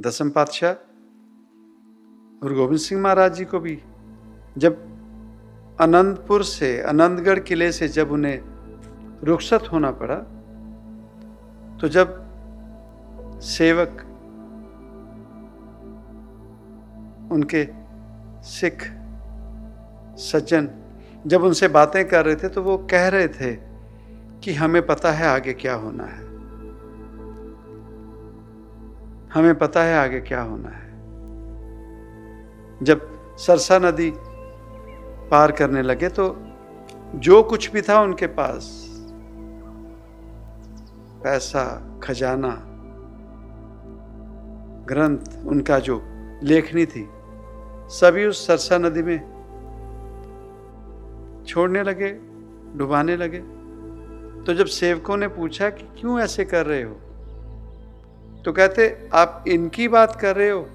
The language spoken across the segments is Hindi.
दसम पातशाह। गुरु गोविंद सिंह महाराज जी को भी जब अनंतपुर से, अनंतगढ़ किले से जब उन्हें रुखसत होना पड़ा तो जब सेवक उनके सिख सज्जन जब उनसे बातें कर रहे थे तो वो कह रहे थे कि हमें पता है आगे क्या होना है। हमें पता है आगे क्या होना है। जब सरसा नदी पार करने लगे तो जो कुछ भी था उनके पास, पैसा, खजाना, ग्रंथ, उनका जो लेखनी थी, सभी उस सरसा नदी में छोड़ने लगे, डुबाने लगे। तो जब सेवकों ने पूछा कि क्यों ऐसे कर रहे हो? तो कहते, आप इनकी बात कर रहे हो?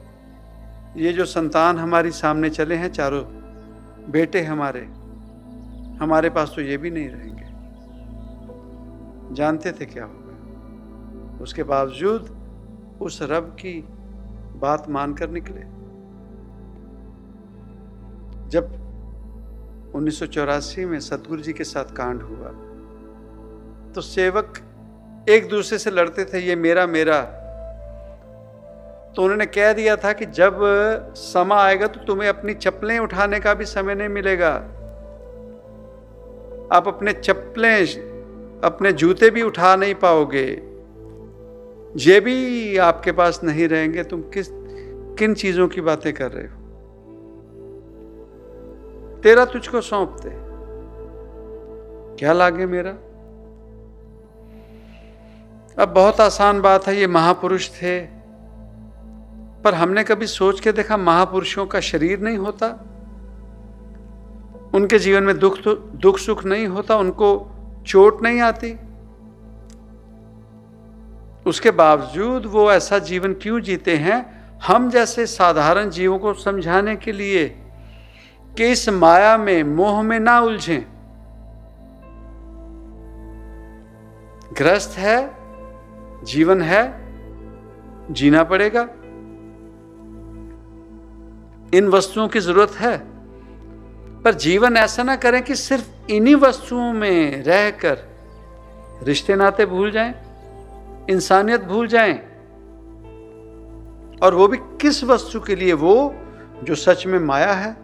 ये जो संतान हमारी सामने चले हैं चारों, बेटे हमारे हमारे पास तो ये भी नहीं रहेंगे। जानते थे क्या होगा? उसके बावजूद उस रब की बात मानकर निकले। जब उन्नीस सौ चौरासी में सतगुरु जी के साथ कांड हुआ तो सेवक एक दूसरे से लड़ते थे, ये मेरा मेरा तो उन्होंने कह दिया था कि जब समा आएगा तो तुम्हें अपनी चप्पलें उठाने का भी समय नहीं मिलेगा। आप अपने चप्पलें, अपने जूते भी उठा नहीं पाओगे। ये भी आपके पास नहीं रहेंगे। तुम किस, किन चीज़ों की बातें कर रहे हो? तेरा तुझको सौंपते। क्या लागे मेरा? अब बहुत आसान बात है, ये महापुरुष थे। पर हमने कभी सोच के देखा महापुरुषों का शरीर नहीं होता? उनके जीवन में दुख तो दुख सुख नहीं होता, उनको चोट नहीं आती? उसके बावजूद वो ऐसा जीवन क्यों जीते हैं? हम जैसे साधारण जीवों को समझाने के लिए कि इस माया में, मोह में ना उलझें। ग्रस्त है, जीवन है, जीना पड़ेगा। इन वस्तुओं की ज़रूरत है। पर जीवन ऐसा ना करें कि सिर्फ़ इन्हीं वस्तुओं में रहकर रिश्ते नाते भूल जाएँ, इंसानियत भूल जाएँ, और वो भी किस वस्तु के लिए? वो जो सच में माया है।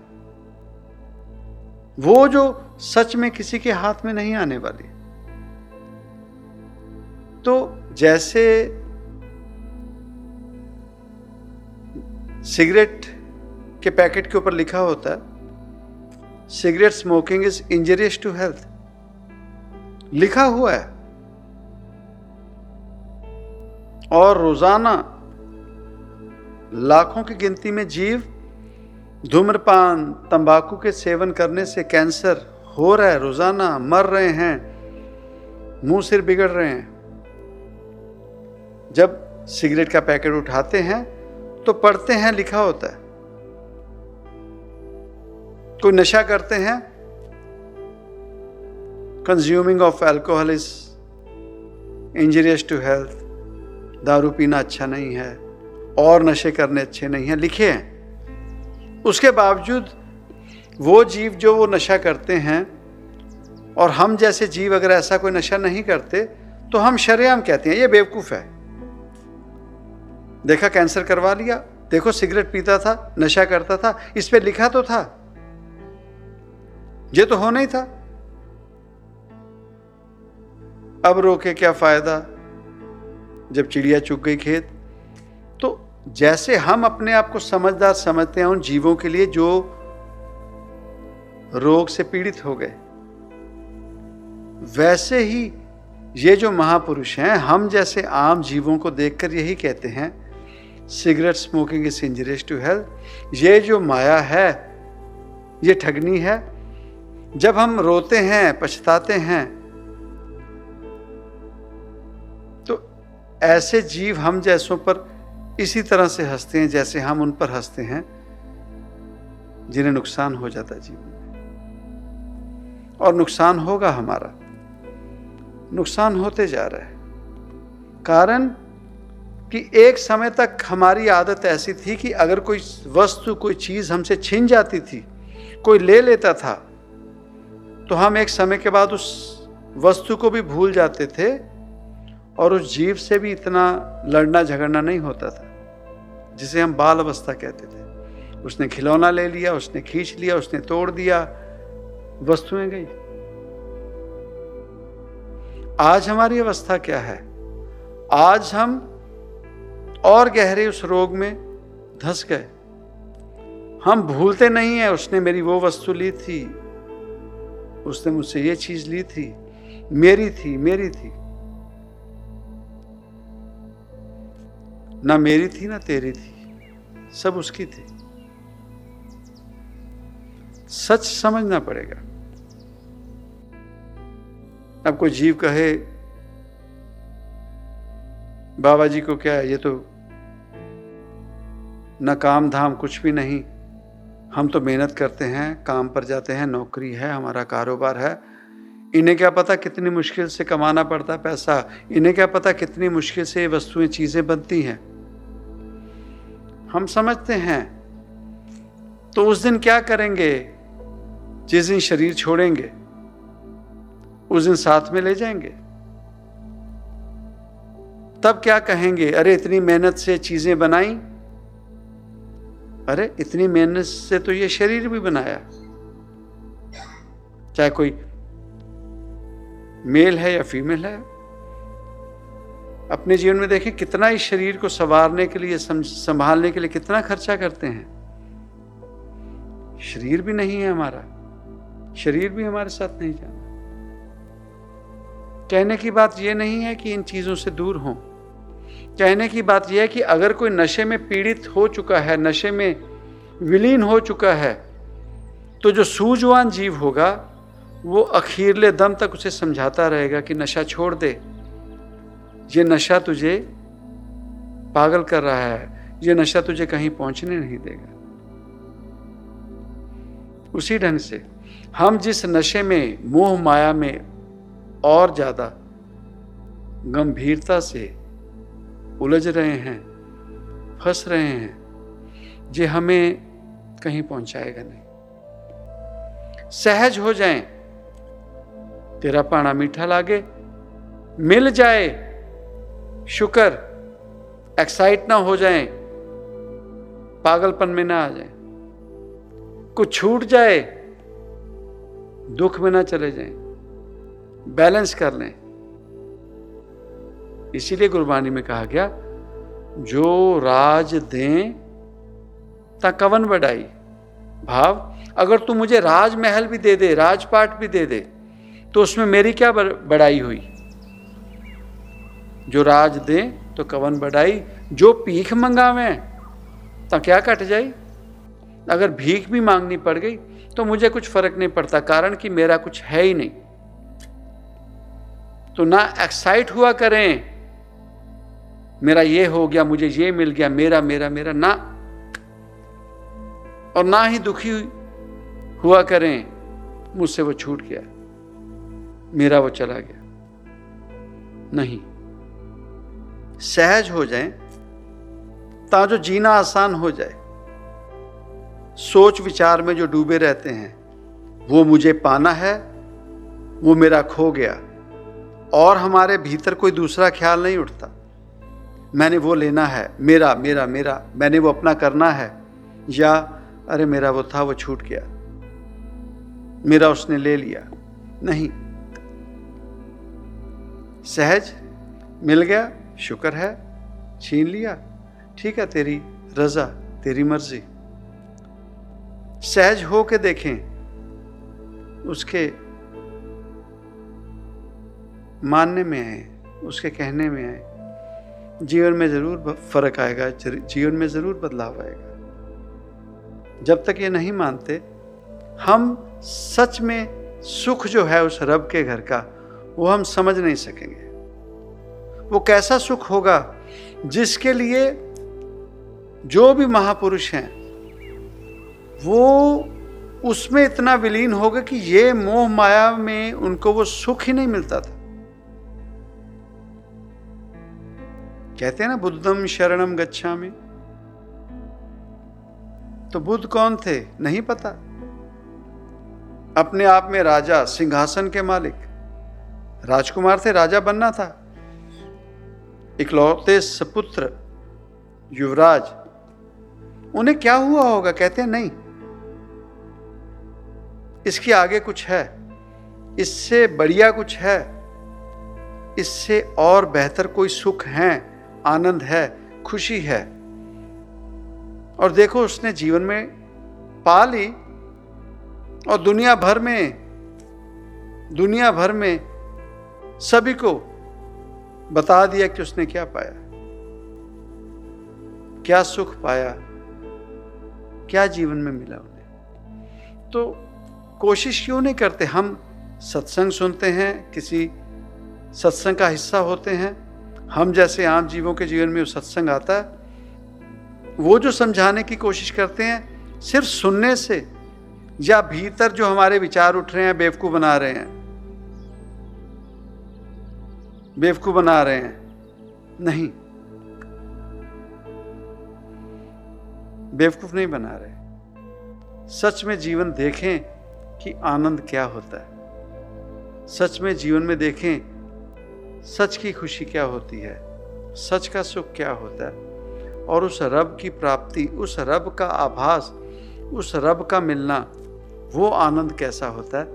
वो जो सच में किसी के हाथ में नहीं आने वाली। तो जैसे सिगरेट के पैकेट के ऊपर लिखा होता है cigarette smoking is injurious to health लिखा हुआ है। और रोज़ाना लाखों की गिनती में जीव धूम्रपान, तंबाकू के सेवन करने से कैंसर हो रहा है, रोज़ाना मर रहे हैं, मुँह सिर बिगड़ रहे हैं। जब सिगरेट का पैकेट उठाते हैं तो पढ़ते हैं, लिखा होता है। कोई नशा करते हैं? Consuming of alcohol is injurious to health दारू पीना अच्छा नहीं है, और नशे करने अच्छे नहीं हैं। लिखे हैं। उसके बावजूद वो जीव जो वो नशा करते हैं, और हम जैसे जीव अगर ऐसा कोई नशा नहीं करते तो हम शरेआम कहते हैं, ये बेवकूफ़ है। देखा, कैंसर करवा लिया। देखो, सिगरेट पीता था, नशा करता था, इस पर लिखा तो था। ये तो होना ही था। अब रोके क्या फ़ायदा? जब चिड़िया चुग गई खेत तो जैसे हम अपने आप को समझदार समझते हैं, उन जीवों के लिए जो रोग से पीड़ित हो गए, वैसे ही ये जो महापुरुष हैं, हम जैसे आम जीवों को देखकर यही कहते हैं, cigarette smoking is injurious to health. ये जो माया है, ये ठगनी है जब हम रोते हैं, पछताते हैं तो ऐसे जीव हम जैसों पर इसी तरह से हँसते हैं जैसे हम उन पर हँसते हैं, जिन्हें नुकसान हो जाता है जीवन में। और नुकसान होगा हमारा। नुकसान होते जा रहा है। कारण कि एक समय तक हमारी आदत ऐसी थी कि अगर कोई वस्तु, कोई चीज़ हमसे छिन जाती थी, कोई ले लेता था तो हम एक समय के बाद उस वस्तु को भी भूल जाते थे और उस जीव से भी इतना लड़ना झगड़ना नहीं होता था, जिसे हम बाल अवस्था कहते थे। उसने खिलौना ले लिया, उसने खींच लिया, उसने तोड़ दिया, वस्तुएँ गई। आज हमारी अवस्था क्या है? आज हम और गहरे उस रोग में धस गए। हम भूलते नहीं है, उसने मेरी वो वस्तु ली थी उसने मुझसे ये चीज़ ली थी, मेरी थी मेरी थी। ना मेरी थी, ना तेरी थी, सब उसकी थी। सच समझना पड़ेगा। अब कोई जीव कहे, बाबा जी को क्या है, ये तो न काम धाम कुछ भी नहीं। हम तो मेहनत करते हैं, काम पर जाते हैं, नौकरी है, हमारा कारोबार है। इन्हें क्या पता कितनी मुश्किल से कमाना पड़ता है पैसा? इन्हें क्या पता कितनी मुश्किल से ये वस्तुएँ, चीज़ें बनती हैं? हम समझते हैं। तो उस दिन क्या करेंगे? जिस दिन शरीर छोड़ेंगे, उस दिन साथ में ले जाएँगे। तब क्या कहेंगे? अरे, इतनी मेहनत से चीज़ें बनाई अरे, इतनी मेहनत से तो ये शरीर भी बनाया। चाहे कोई मेल है या फीमेल है, अपने जीवन में देखें कितना इस शरीर को संवारने के लिए संभालने के लिए कितना खर्चा करते हैं। शरीर भी नहीं है हमारा, शरीर भी हमारे साथ नहीं जाना। कहने की बात यह नहीं है कि इन चीज़ों से दूर हों। कहने की बात यह है कि अगर कोई नशे में पीड़ित हो चुका है, नशे में विलीन हो चुका है तो जो सूझवान जीव होगा, वो अखीरले दम तक उसे समझाता रहेगा कि नशा छोड़ दे। ये नशा तुझे पागल कर रहा है, ये नशा तुझे कहीं पहुँचने नहीं देगा। उसी ढंग से हम जिस नशे में, मोह माया में और ज़्यादा गंभीरता से उलझ रहे हैं, फंस रहे हैं जे हमें कहीं पहुंचाएगा नहीं। सहज हो जाए, तेरा पाना मीठा लागे, मिल जाए, शुक्र एक्साइट ना हो जाए, पागलपन में ना आ जाए। कुछ छूट जाए, दुख में ना चले जाए। बैलेंस कर लें। इसीलिए गुरबानी में कहा गया, जो राज दें, ता कवन बढ़ाई भाव, अगर तू मुझे राजमहल भी दे दे, राजपाट भी दे दे तो उसमें मेरी क्या बढ़ाई हुई? जो राज दे तो कवन बढ़ाई जो पीख मंगावे तो क्या कट जाई? अगर भीख भी मांगनी पड़ गई तो मुझे कुछ फ़र्क नहीं पड़ता, कारण कि मेरा कुछ है ही नहीं। तो ना एक्साइट हुआ करें मेरा ये हो गया, मुझे ये मिल गया, मेरा मेरा मेरा, ना। और ना ही दुखी हुआ करें, मुझसे वो छूट गया। मेरा वो चला गया। नहीं। सहज हो जाए, ता जो जीना आसान हो जाए। सोच विचार में जो डूबे रहते हैं, वो मुझे पाना है, वो मेरा खो गया। और हमारे भीतर कोई दूसरा ख्याल नहीं उठता। मैंने वो लेना है, मेरा मेरा मेरा, मैंने वो अपना करना है। या, अरे मेरा वो था, वो छूट गया। मेरा उसने ले लिया। नहीं। सहज, मिल गया, शुक्र है, छीन लिया। ठीक है तेरी रजा, तेरी मर्ज़ी। सहज हो के देखें, उसके मानने में आए, उसके कहने में आए। जीवन में ज़रूर फ़र्क आएगा जीवन में ज़रूर बदलाव आएगा। जब तक ये नहीं मानते, हम सच में सुख जो है उस रब के घर का, वो हम समझ नहीं सकेंगे। वो कैसा सुख होगा, जिसके लिए जो भी महापुरुष हैं, वो उसमें इतना विलीन होगा कि ये मोह माया में उनको वो सुख ही नहीं मिलता था। कहते हैं ना बुद्धम शरणम गच्छा में तो बुद्ध कौन थे? नहीं पता। अपने आप में राजा, सिंहासन के मालिक। राजकुमार थे, राजा बनना था। इकलौते सपुत्र, युवराज। उन्हें क्या हुआ होगा? कहते हैं, नहीं। इसके आगे कुछ है। इससे बढ़िया कुछ है। इससे और बेहतर कोई सुख है। आनंद है, खुशी है। और देखो, उसने जीवन में पा ली और दुनिया भर में, दुनिया भर में सभी को बता दिया कि उसने क्या पाया। क्या सुख पाया, क्या जीवन में मिला उन्हें। तो कोशिश क्यों नहीं करते? हम सत्संग सुनते हैं, किसी सत्संग का हिस्सा होते हैं हम जैसे आम जीवों के जीवन में वो सत्संग आता है, वो जो समझाने की कोशिश करते हैं, सिर्फ़ सुनने से, या भीतर जो हमारे विचार उठ रहे हैं, बेवकूफ़ बना रहे हैं। बेवकूफ़ बना रहे हैं। नहीं। बेवकूफ़ नहीं बना रहे। सच में जीवन देखें कि आनंद क्या होता है। सच में जीवन में देखें सच की खुशी क्या होती है? सच का सुख क्या होता है? और उस रब की प्राप्ति, उस रब का आभास, उस रब का मिलना, वो आनंद कैसा होता है?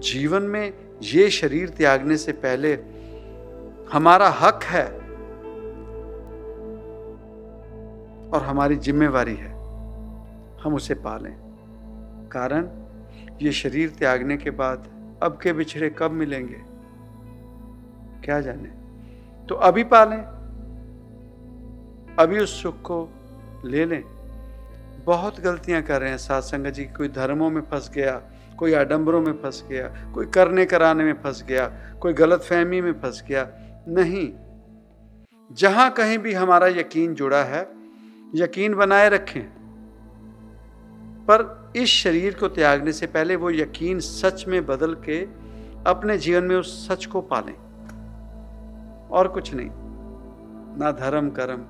जीवन में ये शरीर त्यागने से पहले हमारा हक है और हमारी जिम्मेवारी है। हम उसे पालें। कारण, ये शरीर त्यागने के बाद अब के बिछड़े कब मिलेंगे? क्या जाने? तो अभी पालें, अभी उस सुख को ले लें। बहुत गलतियाँ कर रहे हैं सात संगत जी, कोई धर्मों में फंस गया, कोई आडंबरों में फंस गया, कोई करने कराने में फंस गया, कोई गलत फहमी में फंस गया। नहीं, जहाँ कहीं भी हमारा यकीन जुड़ा है, यकीन बनाए रखें। पर इस शरीर को त्यागने से पहले वो यकीन सच में बदल के अपने जीवन में उस सच को पालें। और कुछ नहीं। ना धर्म कर्म।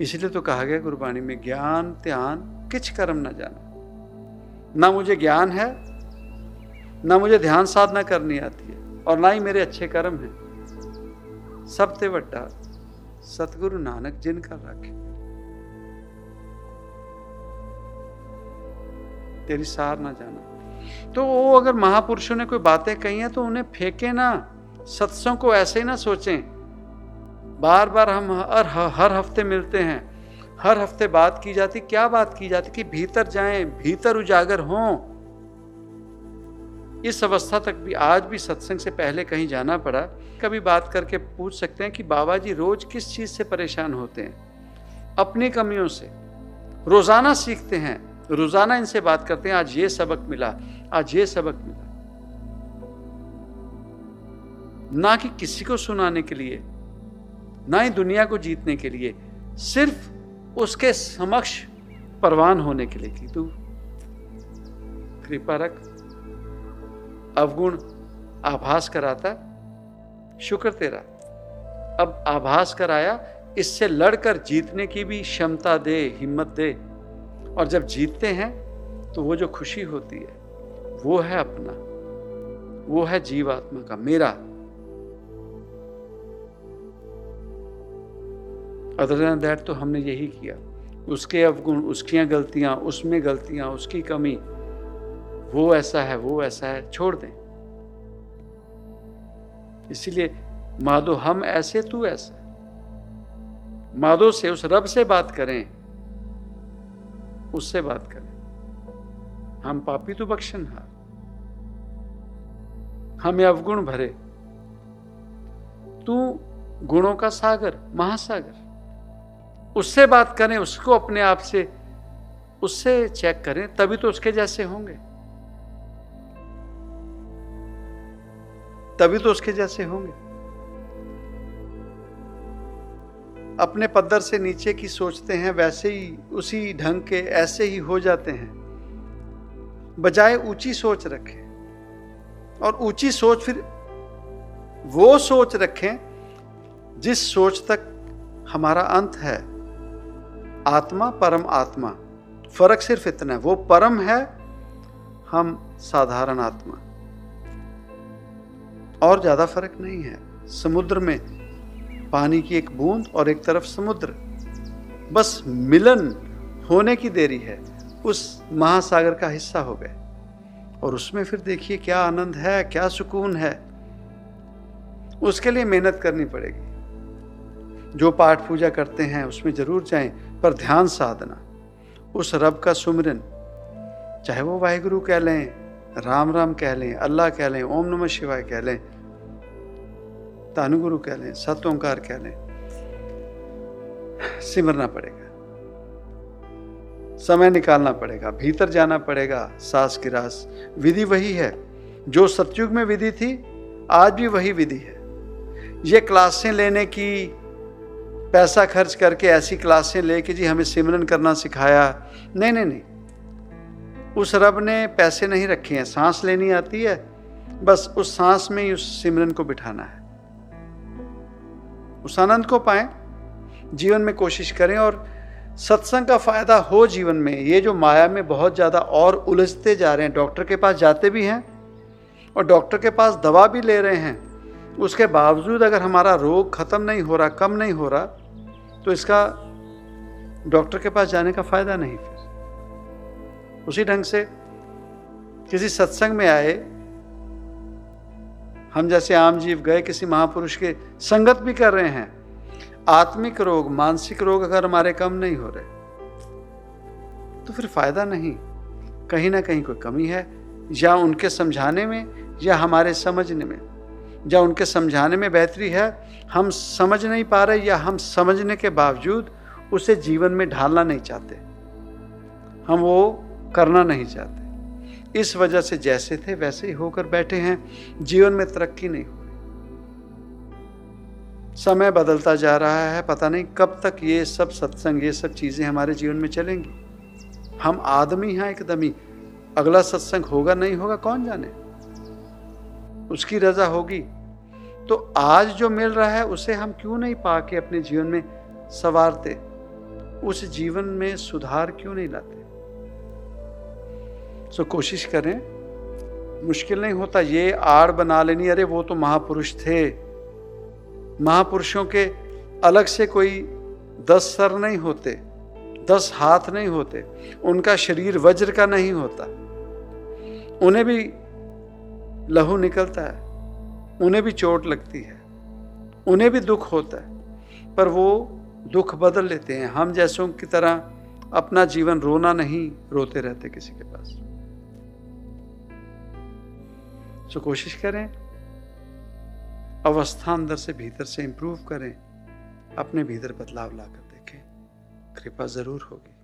इसलिए तो कहा गया गुरबाणी में, ज्ञान, ध्यान किच कर्म ना जाना। ना मुझे ज्ञान है, ना मुझे ध्यान साधना करनी आती है, और ना ही मेरे अच्छे कर्म हैं। सब ते वड्डा सतगुरु नानक जिनका रखे। तेरी सार ना जाना। तो वो अगर महापुरुषों ने कोई बातें कही हैं तो उन्हें फेंके ना। सत्संग को ऐसे ही ना सोचें। बार बार हम हर हर हफ़्ते मिलते हैं। हर हफ़्ते बात की जाती, क्या बात की जाती कि भीतर जाएँ, भीतर उजागर हों। इस अवस्था तक भी, आज भी सत्संग से पहले कहीं जाना पड़ा। कभी बात करके पूछ सकते हैं कि बाबा जी रोज किस चीज़ से परेशान होते हैं? अपनी कमियों से। रोज़ाना सीखते हैं। रोज़ाना इनसे बात करते हैं, आज ये सबक मिला, आज ये सबक मिला। ना कि किसी को सुनाने के लिए, ना ही दुनिया को जीतने के लिए, सिर्फ़ उसके समक्ष परवान होने के लिए कि तू कृपा रख, अवगुण आभास कराता, शुक्र तेरा। अब आभास कराया, इससे लड़कर जीतने की भी क्षमता दे, हिम्मत दे। और जब जीतते हैं तो वो जो खुशी होती है, वो है अपना, वो है जीवात्मा का मेरा। अदर देन दैट तो हमने यही किया। उसके अवगुण उसकी गलतियाँ, उसमें गलतियाँ, उसकी कमी, वो ऐसा है, वो ऐसा है, छोड़ दें। इसीलिए माधो हम ऐसे, तू ऐसा। माधो से, उस रब से बात करें। उससे बात करें। हम पापी तो बख्शन हार हमें अवगुण भरे। तू गुणों का सागर, महासागर। उससे बात करें, उसको अपने आप से, उससे चेक करें, तभी तो उसके जैसे होंगे। तभी तो उसके जैसे होंगे। अपने पद्धर से नीचे की सोचते हैं, वैसे ही, उसी ढंग के, ऐसे ही हो जाते हैं। बजाय ऊँची सोच रखें। और ऊँची सोच फिर, वो सोच रखें, जिस सोच तक हमारा अंत है। आत्मा परम आत्मा। फ़र्क सिर्फ़ इतना है, वो परम है, हम साधारण आत्मा। और ज़्यादा फ़र्क नहीं है। समुद्र में पानी की एक बूंद और एक तरफ़ समुद्र। बस मिलन होने की देरी है, उस महासागर का हिस्सा हो गए। और उसमें फिर देखिए क्या आनंद है, क्या सुकून है। उसके लिए मेहनत करनी पड़ेगी। जो पाठ पूजा करते हैं, उसमें ज़रूर जाएँ। पर ध्यान साधना, उस रब का सुमरन, चाहे वो वाहिगुरु कह लें, राम राम कह लें, अल्लाह कह लें, ओम नमः शिवाय कह लें तानुगुरु कह लें, सत ओंकार कह लें, सिमरना पड़ेगा। समय निकालना पड़ेगा, भीतर जाना पड़ेगा, सास की रास। विधि वही है, जो सतयुग में विधि थी, आज भी वही विधि है। ये क्लासें लेने की पैसा खर्च करके ऐसी क्लासें लेके जी हमें सिमरन करना सिखाया। नहीं नहीं नहीं। उस रब ने पैसे नहीं रखे हैं, सांस लेनी आती है, बस उस सांस में ही उस सिमरन को बिठाना है। उस आनंद को पाए, जीवन में कोशिश करें और सत्संग का फ़ायदा हो जीवन में। ये जो माया में बहुत ज़्यादा और उलझते जा रहे हैं, डॉक्टर के पास जाते भी हैं और डॉक्टर के पास दवा भी ले रहे हैं, उसके बावजूद अगर हमारा रोग खत्म नहीं हो रहा, कम नहीं हो रहा तो इसका डॉक्टर के पास जाने का फ़ायदा नहीं फिर। उसी ढंग से किसी सत्संग में आए, हम जैसे आम जीव गए, किसी महापुरुष के संगत भी कर रहे हैं। आत्मिक रोग, मानसिक रोग अगर हमारे कम नहीं हो रहे तो फिर फ़ायदा नहीं। कहीं ना कहीं कोई कमी है, या उनके समझाने में, या हमारे समझने में। या उनके समझाने में बेहतरी है, हम समझ नहीं पा रहे या हम समझने के बावजूद उसे जीवन में ढालना नहीं चाहते। हम वो करना नहीं चाहते। इस वजह से जैसे थे वैसे ही होकर बैठे हैं, जीवन में तरक्की नहीं हो रही। समय बदलता जा रहा है, पता नहीं कब तक ये सब सत्संग, ये सब चीज़ें हमारे जीवन में चलेंगी। हम आदमी हैं एकदम ही, अगला सत्संग होगा नहीं होगा कौन जाने? उसकी रजा होगी। तो आज जो मिल रहा है, उसे हम क्यों नहीं पा के अपने जीवन में सवारते? उस जीवन में सुधार क्यों नहीं लाते? सो कोशिश करें। मुश्किल नहीं होता, ये आड़ बना लेनी, अरे, वो तो महापुरुष थे। महापुरुषों के अलग से कोई दस सर नहीं होते, दस हाथ नहीं होते, उनका शरीर वज्र का नहीं होता। उन्हें भी लहू निकलता है। उन्हें भी चोट लगती है, उन्हें भी दुख होता है, पर वो दुख बदल लेते हैं। हम जैसों की तरह अपना जीवन रोना नहीं, रोते रहते किसी के पास। सो कोशिश करें, अवस्था अंदर से भीतर से इंप्रूव करें, अपने भीतर बदलाव लाकर देखें। कृपा ज़रूर होगी।